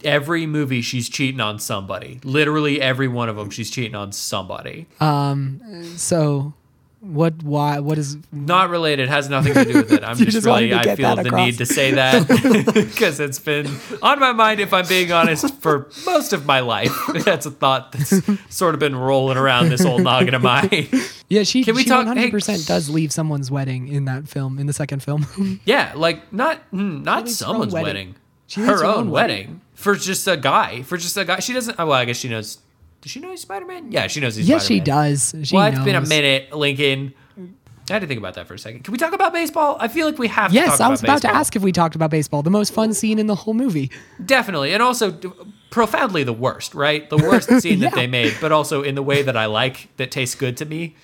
Every movie she's cheating on somebody. Literally every one of them she's cheating on somebody. Um so what why what is Not related, has nothing to do with it. I'm just, just really I feel the across. need to say that because it's been on my mind if I'm being honest for most of my life. That's a thought that's sort of been rolling around this old noggin of mine. Yeah, she Can we she talk- 100% does leave someone's wedding in that film in the second film. Yeah, like not mm, not leaves her own someone's wedding. wedding. She leaves her own wedding. for just a guy. For just a guy. She doesn't. Well, I guess she knows. Does she know he's Spider Man? Yeah, she knows he's yes, she Spider-Man. does. She does. well, knows. it's been a minute, Lincoln. I had to think about that for a second. Can we talk about baseball? I feel like we have to Yes, I was about baseball. to ask if we talked about baseball. The most fun scene in the whole movie. Definitely. And also profoundly the worst, right? The worst scene that they made, but also in the way that I like, that tastes good to me.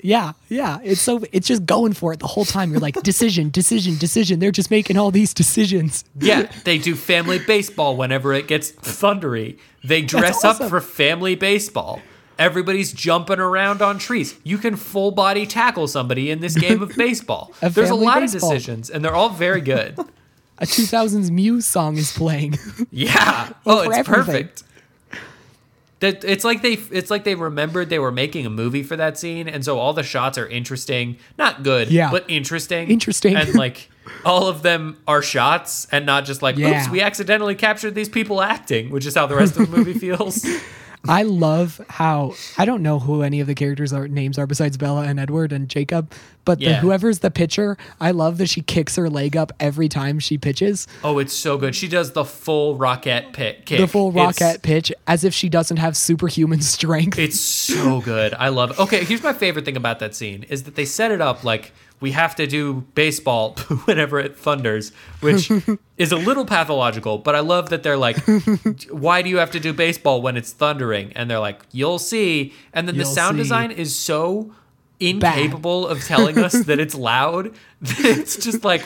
Yeah, yeah. It's so it's just going for it the whole time. You're like decision, decision, decision. They're just making all these decisions. Yeah, they do family baseball whenever it gets thundery. They dress up for family baseball. Everybody's jumping around on trees. You can full body tackle somebody in this game of baseball. A There's a lot baseball. of decisions, and they're all very good. A 2000s Muse song is playing. Yeah. Oh, it's everything. perfect. That it's like they it's like they remembered they were making a movie for that scene, and so all the shots are interesting, not good, Yeah. but interesting, Interesting. and like all of them are shots, and not just like, Yeah. oops, we accidentally captured these people acting, which is how the rest of the movie feels. I love how I don't know who any of the characters are names are besides Bella and Edward and Jacob, but the, whoever's the pitcher, I love that she kicks her leg up every time she pitches. Oh, it's so good. She does the full rocket pit kick, The full It's- rocket pitch as if she doesn't have superhuman strength. It's so good. I love it. Okay, here's my favorite thing about that scene is that they set it up like we have to do baseball whenever it thunders, which is a little pathological, but I love that they're like, why do you have to do baseball when it's thundering? And they're like, you'll see. And then the You'll sound see. design is so incapable of telling us that it's loud. It's just like,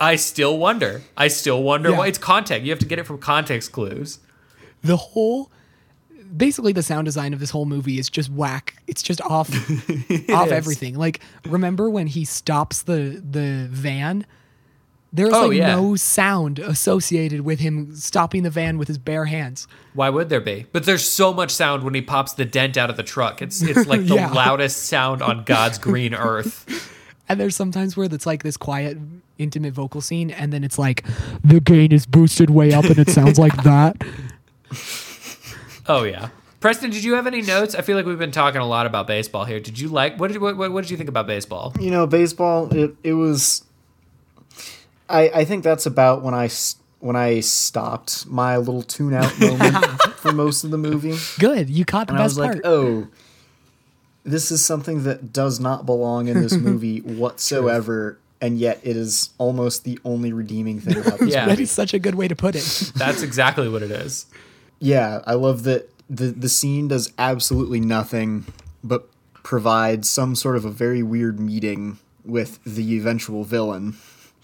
I still wonder. I still wonder Yeah. why it's context. You have to get it from context clues. the whole basically the sound design of this whole movie is just whack. It's just off off is. everything. Like remember when he stops the the van? There's Oh, like yeah. no sound associated with him stopping the van with his bare hands. Why would there be? But there's so much sound when he pops the dent out of the truck. It's it's like the Yeah. loudest sound on God's green earth. And there's sometimes where it's like this quiet, intimate vocal scene, and then it's like the gain is boosted way up, and it sounds like that. Oh yeah. Preston, did you have any notes? I feel like we've been talking a lot about baseball here. Did you like what did what, what, what did you think about baseball? you know, baseball. It it was. I I think that's about when I s- when I stopped my little tune out moment for most of the movie, Good, you caught the and I best was part. like, oh, this is something that does not belong in this movie whatsoever, and yet it is almost the only redeeming thing about this Yeah. that movie. is such a good way to put it. That's exactly what it is. Yeah, I love that the the scene does absolutely nothing but provide some sort of a very weird meeting with the eventual villain.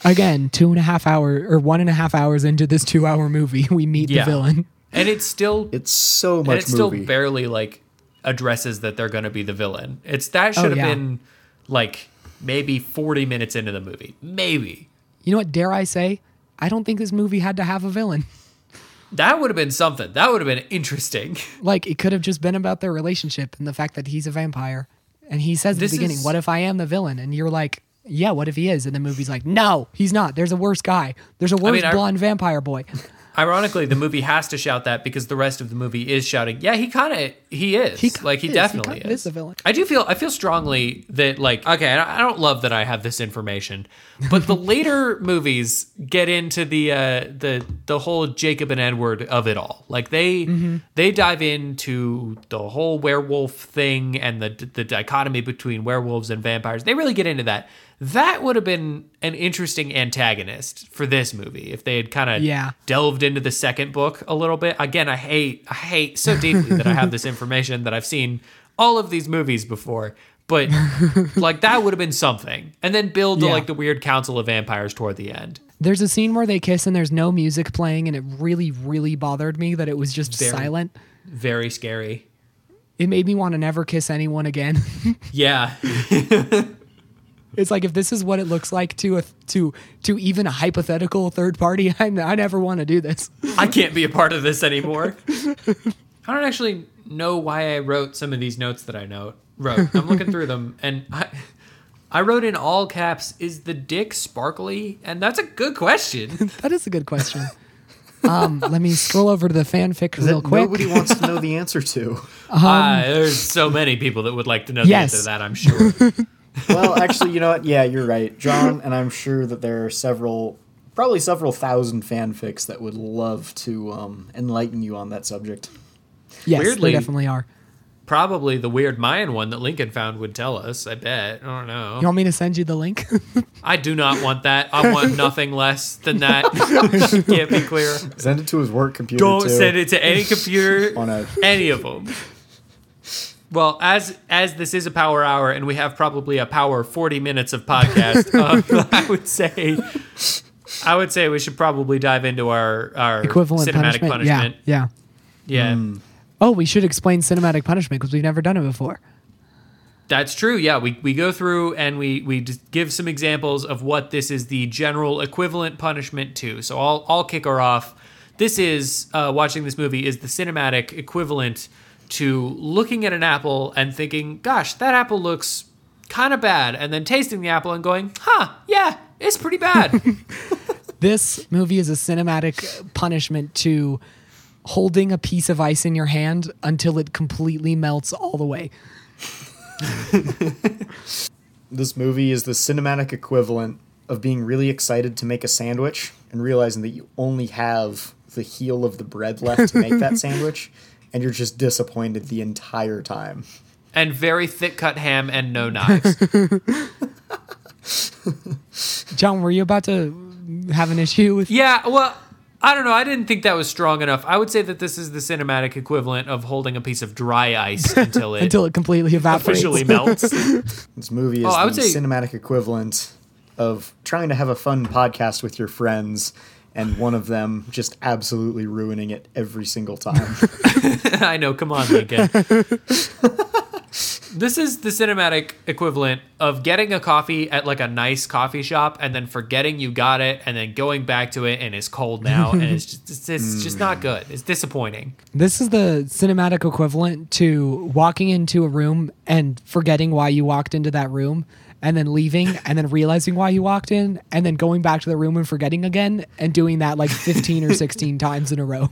Again, two and a half hour or one and a half hours into this two hour movie, we meet Yeah. the villain. And it's still It's so much it still barely like addresses that they're gonna be the villain. It's that should have Oh, yeah. been like maybe 40 minutes into the movie. Maybe. You know what? Dare I say? I don't think this movie had to have a villain. That would have been something. That would have been interesting. Like it could have just been about their relationship and the fact that he's a vampire. And he says at This the beginning, is- "What if I am the villain?" And you're like, "Yeah, what if he is?" And the movie's like, "No, he's not. There's a worse guy. There's a worse mean, I- blonde vampire boy." Ironically, the movie has to shout that because the rest of the movie is shouting. Yeah, he kind of he is. He like he is. Definitely kinda is. is a villain. I do feel I feel strongly that like okay, I I don't love that I have this information, but the later movies get into the uh, the the whole Jacob and Edward of it all. Like they Mm-hmm. they dive into the whole werewolf thing and the the dichotomy between werewolves and vampires. They really get into that. That would have been an interesting antagonist for this movie if they had kind of Yeah. delved into the second book a little bit. Again, I hate I hate so deeply that I have this information that I've seen all of these movies before. But like that would have been something. And then build to like the weird council of vampires toward the end. There's a scene where they kiss and there's no music playing, and it really, really bothered me that it was just Very. silent. Very scary. It made me want to never kiss anyone again. Yeah. it's like if this is what it looks like to a to to even a hypothetical third party, I, I never want to do this. I can't be a part of this anymore. I don't actually know why I wrote some of these notes that I know wrote. I'm looking through them and I I wrote in all caps, is the dick sparkly? And that's a good question. That is a good question. Um, let me scroll over to the fanfic real quick. nobody wants to know the answer to. Ah, there's so many people that would like to know the answer to that, I'm sure. Well, actually, you know what? Yeah, you're right, John. And I'm sure that there are several, probably several thousand fanfics that would love to um, enlighten you on that subject. yes, Weirdly- there definitely are. Probably the weird Mayan one that Lincoln found would tell us, I bet. I don't know. You want me to send you the link? I do not want that. I want nothing less than that. Can't be clear. Send it to his work computer. Don't too, send it to any computer, on a. any of them. Well, as as this is a power hour and we have probably a power 40 minutes of podcast, um, I would say I would say we should probably dive into our our Equivalent cinematic punishment. punishment. Yeah, yeah. Yeah. Oh, we should explain cinematic punishment because we've never done it before. That's true. Yeah, we, we go through and we we just give some examples of what this is the general equivalent punishment to. So I'll I'll kick her off. This is uh, watching this movie is the cinematic equivalent to looking at an apple and thinking, "Gosh, that apple looks kind of bad," and then tasting the apple and going, "Huh, yeah, it's pretty bad." This movie is a cinematic punishment to holding a piece of ice in your hand until it completely melts all the way. This movie is the cinematic equivalent of being really excited to make a sandwich and realizing that you only have the heel of the bread left to make that sandwich, and you're just disappointed the entire time. and very thick cut ham and no knives. John, were you about to have an issue with? Yeah, well, I don't know. I didn't think that was strong enough. I would say that this is the cinematic equivalent of holding a piece of dry ice until it Until it completely evaporates. officially melts. This movie is Oh, the say- cinematic equivalent of trying to have a fun podcast with your friends and one of them just absolutely ruining it every single time. I know. Come on, Lincoln. this is the cinematic equivalent of getting a coffee at like a nice coffee shop and then forgetting you got it and then going back to it and it's cold now and it's just it's, it's just not good. It's disappointing. This is the cinematic equivalent to walking into a room and forgetting why you walked into that room and then leaving and then realizing why you walked in and then going back to the room and forgetting again and doing that like 15 or 16 times in a row.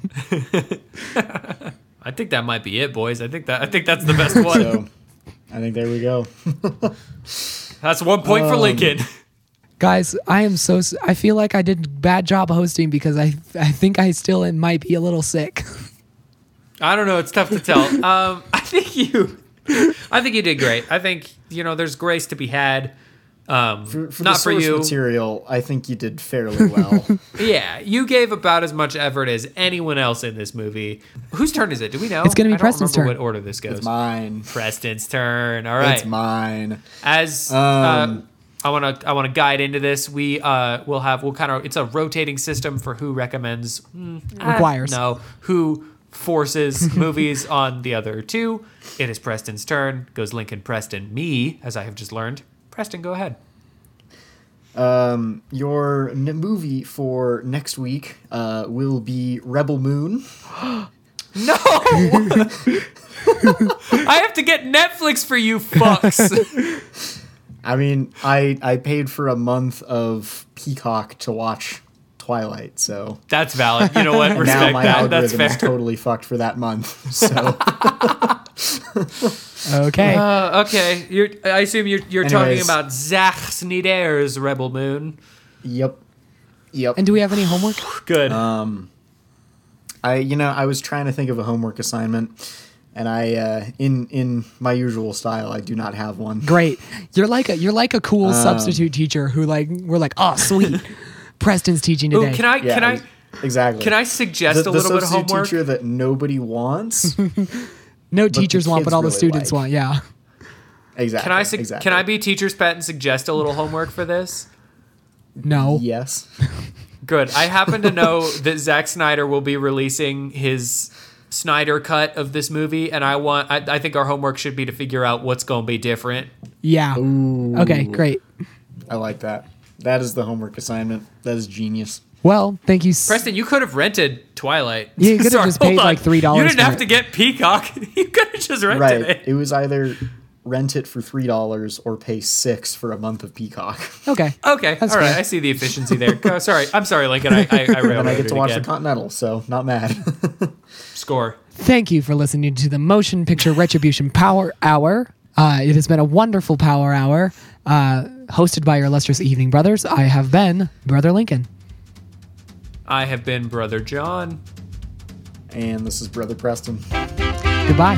I think that might be it, boys. I think that I think that's the best one. so I think there we go. That's one point for Lincoln. Guys, I am so I feel like I did a bad job hosting because I I think I still might be a little sick. I don't know. It's tough to tell. Um, I think you, I think you did great. I think you know there's grace to be had. Um, For, for not the for source you. material, I think you did fairly well. Yeah, you gave about as much effort as anyone else in this movie. Whose turn is it? Do we know? It's gonna be I don't Preston's turn. What order this goes? it's mine. Preston's turn. All right. It's mine. As Um, uh, I want to, I want to guide into this. We uh, will have, we'll kind of, it's a rotating system for who recommends, mm, Requires. no, who forces movies on the other two. It is Preston's turn. Goes Lincoln, Preston, me, as I have just learned. Preston, go ahead. Um, your n- movie for next week uh, will be Rebel Moon. No, I have to get Netflix for you fucks. I mean, I I paid for a month of Peacock to watch Twilight. So That's valid. You know what? now Respect my that. That's algorithm fair. is totally fucked for that month. So Okay. Uh, okay, you're, I assume you're you're talking about Zack Snyder's Rebel Moon. yep, yep. and do we have any homework? Good. Um, I you know I was trying to think of a homework assignment, and I uh, in in my usual style I do not have one. Great. You're like a you're like a cool Um, substitute teacher who like we're like, oh sweet. Preston's teaching Ooh, today. can I Yeah, can I exactly? can I suggest the, a little the bit of homework? The substitute teacher that nobody wants? no teachers want, but kids all the students like. want. Yeah. exactly. Can I su- exactly. can I be teacher's pet and suggest a little homework for this? No. Yes. Good. I happen to know that Zack Snyder will be releasing his Snyder cut of this movie, and I want. I, I think our homework should be to figure out what's going to be different. Yeah. Okay. Great. I like that. That is the homework assignment. That is genius. Well, thank you. s- Preston, you could have rented Twilight. Yeah, you could have Sorry, just paid, hold on. like, $3 You didn't for have it. to get Peacock. You could have just rented Right. it. It was either rent it for three dollars or pay six for a month of Peacock. Okay. Okay, That's all right. fair. I see the efficiency there. Go, sorry, I'm sorry, Lincoln. I I, I and I get to watch again. the Continental, so not mad. Score. Thank you for listening to the Motion Picture Retribution Power Hour. Uh, it has been a wonderful Power Hour, uh, hosted by your illustrious evening brothers. I have been Brother Lincoln. I have been Brother John. and this is Brother Preston. Goodbye.